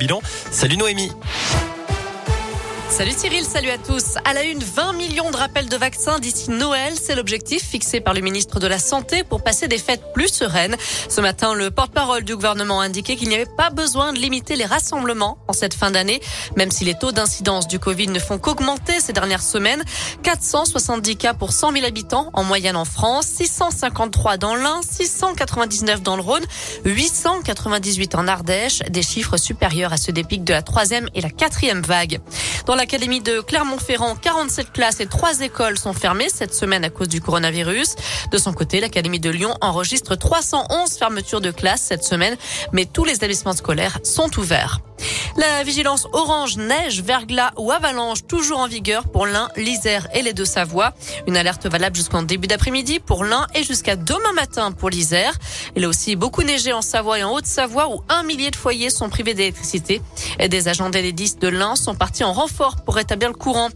Bilan. Salut Noémie. Salut Cyril, salut à tous. À la une, 20 millions de rappels de vaccins d'ici Noël. C'est l'objectif fixé par le ministre de la Santé pour passer des fêtes plus sereines. Ce matin, le porte-parole du gouvernement a indiqué qu'il n'y avait pas besoin de limiter les rassemblements en cette fin d'année, même si les taux d'incidence du Covid ne font qu'augmenter ces dernières semaines. 470 cas pour 100 000 habitants en moyenne en France, 653 dans l'Ain, 699 dans le Rhône, 898 en Ardèche, des chiffres supérieurs à ceux des pics de la troisième et la quatrième vague. L'académie de Clermont-Ferrand, 47 classes et 3 écoles sont fermées cette semaine à cause du coronavirus. De son côté, l'académie de Lyon enregistre 311 fermetures de classes cette semaine, mais tous les établissements scolaires sont ouverts. La vigilance orange, neige, verglas ou avalanche toujours en vigueur pour l'Ain, l'Isère et les Deux-Savoie. Une alerte valable jusqu'en début d'après-midi pour l'Ain et jusqu'à demain matin pour l'Isère. Il a aussi beaucoup neigé en Savoie et en Haute-Savoie où un millier de foyers sont privés d'électricité. Des agents d'Enedis de l'Ain sont partis en renfort pour rétablir le courant.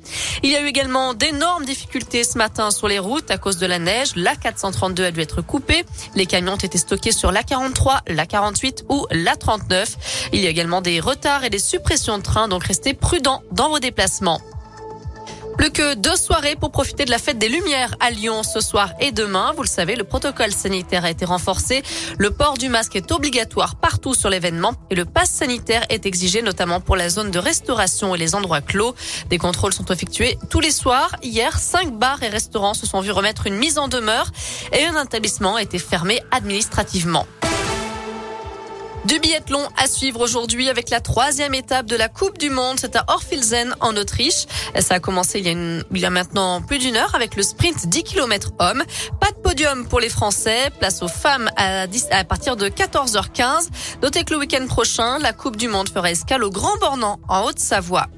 Il y a eu également d'énormes difficultés ce matin sur les routes à cause de la neige. La 432 a dû être coupée. Les camions ont été stockés sur la 43, la 48 ou la 39. Il y a également des retards et des suppressions de trains, donc restez prudents dans vos déplacements. Plus que deux soirées pour profiter de la fête des Lumières à Lyon ce soir et demain. Vous le savez, le protocole sanitaire a été renforcé. Le port du masque est obligatoire partout sur l'événement et le pass sanitaire est exigé notamment pour la zone de restauration et les endroits clos. Des contrôles sont effectués tous les soirs. Hier, cinq bars et restaurants se sont vus remettre une mise en demeure et un établissement a été fermé administrativement. Du biathlon à suivre aujourd'hui avec la troisième étape de la Coupe du Monde. C'est à Orfilsen en Autriche. Ça a commencé il y a, maintenant plus d'une heure avec le sprint 10 km hommes. Pas de podium pour les Français. Place aux femmes à, 10, à partir de 14h15. Notez que le week-end prochain, la Coupe du Monde fera escale au Grand Bornand en Haute-Savoie.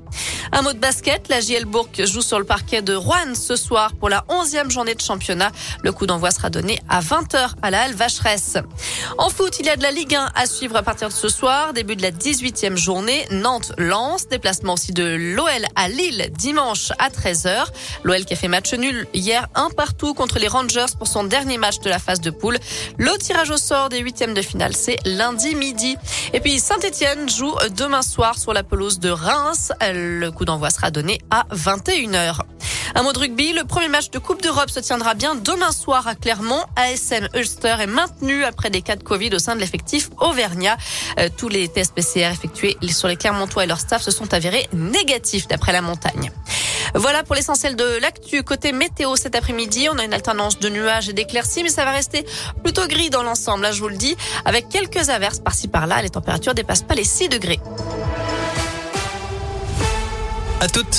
Un mot de basket, la JL Bourg joue sur le parquet de Rouen ce soir pour la 11e journée de championnat. Le coup d'envoi sera donné à 20h à la Halle Vacheresse. En foot, il y a de la Ligue 1 à suivre à partir de ce soir, début de la 18e journée. Nantes-Lens, déplacement aussi de l'OL à Lille dimanche à 13h. L'OL qui a fait match nul hier un partout contre les Rangers pour son dernier match de la phase de poule. Le tirage au sort des huitièmes de finale, c'est lundi midi. Et puis Saint-Etienne joue demain soir sur la pelouse de Reims. Coup d'envoi sera donné à 21h. Un mot de rugby, le premier match de Coupe d'Europe se tiendra bien demain soir à Clermont. ASM Ulster est maintenu après des cas de Covid au sein de l'effectif Auvergnat. Euh, tous les tests PCR effectués sur les Clermontois et leur staff se sont avérés négatifs d'après la montagne. Voilà pour l'essentiel de l'actu. Côté météo cet après-midi, on a une alternance de nuages et d'éclaircies, mais ça va rester plutôt gris dans l'ensemble, là je vous le dis, avec quelques averses par-ci par-là. Les températures dépassent pas les 6 degrés. À toutes.